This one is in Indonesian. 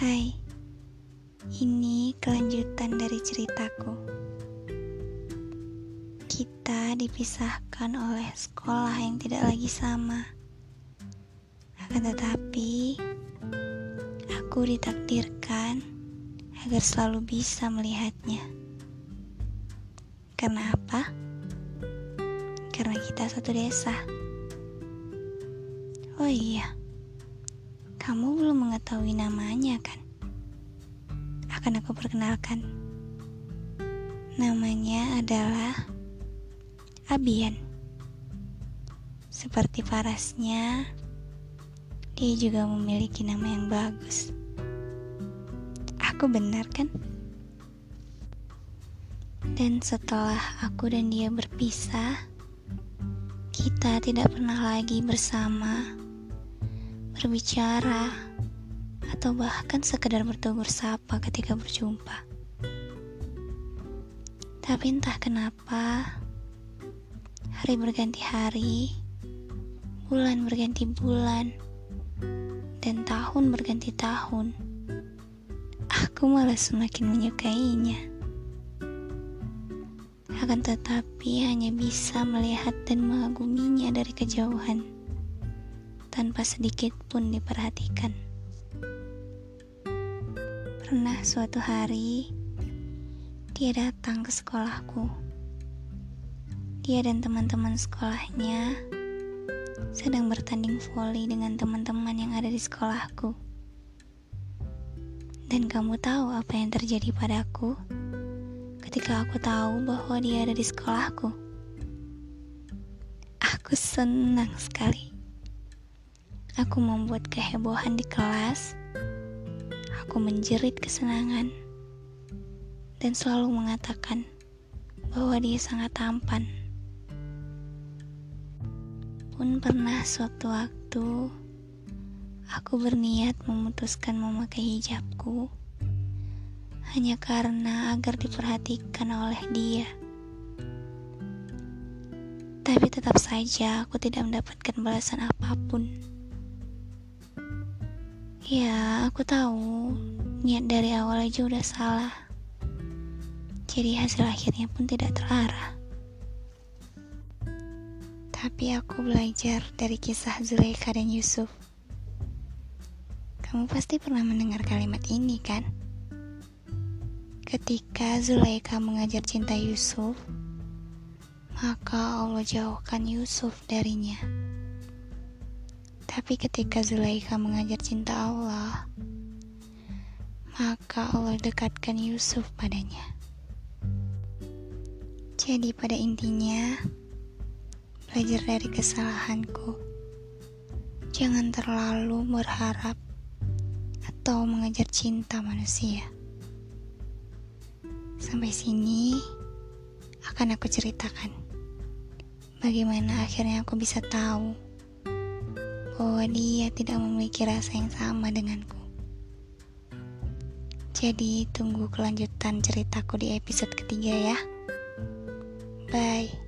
Hai, ini kelanjutan dari ceritaku. Kita dipisahkan oleh sekolah yang tidak lagi sama. Akan tetapi, aku ditakdirkan agar selalu bisa melihatnya. Karena apa? Karena kita satu desa. Oh iya kamu belum mengetahui namanya kan? Akan aku perkenalkan. Namanya adalah Abian. Seperti parasnya, dia juga memiliki nama yang bagus. Aku benar kan? Dan setelah aku dan dia berpisah, kita tidak pernah lagi bersama berbicara, atau bahkan sekedar bertegur sapa ketika berjumpa. Tapi entah kenapa, hari berganti hari, bulan berganti bulan, dan tahun berganti tahun, aku malah semakin menyukainya. Akan tetapi hanya bisa melihat dan mengaguminya dari kejauhan tanpa sedikit pun diperhatikan. Pernah suatu hari, dia datang ke sekolahku. Dia dan teman-teman sekolahnya sedang bertanding voli dengan teman-teman yang ada di sekolahku. Dan kamu tahu apa yang terjadi padaku ketika aku tahu bahwa dia ada di sekolahku? Aku senang sekali. Aku membuat kehebohan di kelas. Aku menjerit kesenangan dan selalu mengatakan bahwa dia sangat tampan. Pun pernah suatu waktu aku berniat memutuskan memakai hijabku hanya karena agar diperhatikan oleh dia. Tapi tetap saja aku tidak mendapatkan balasan apa pun. Ya, aku tahu niat dari awal aja udah salah. Jadi hasil akhirnya pun tidak terarah. Tapi aku belajar dari kisah Zulaikha dan Yusuf. Kamu pasti pernah mendengar kalimat ini kan? Ketika Zulaikha mengajar cinta Yusuf, maka Allah jauhkan Yusuf darinya. Tapi ketika Zulaikha mengajar cinta Allah, maka Allah dekatkan Yusuf padanya. Jadi pada intinya, belajar dari kesalahanku. Jangan terlalu berharap atau mengejar cinta manusia. Sampai sini akan aku ceritakan bagaimana akhirnya aku bisa tahu bahwa dia tidak memiliki rasa yang sama denganku. Jadi, tunggu kelanjutan ceritaku di episode ketiga ya. Bye.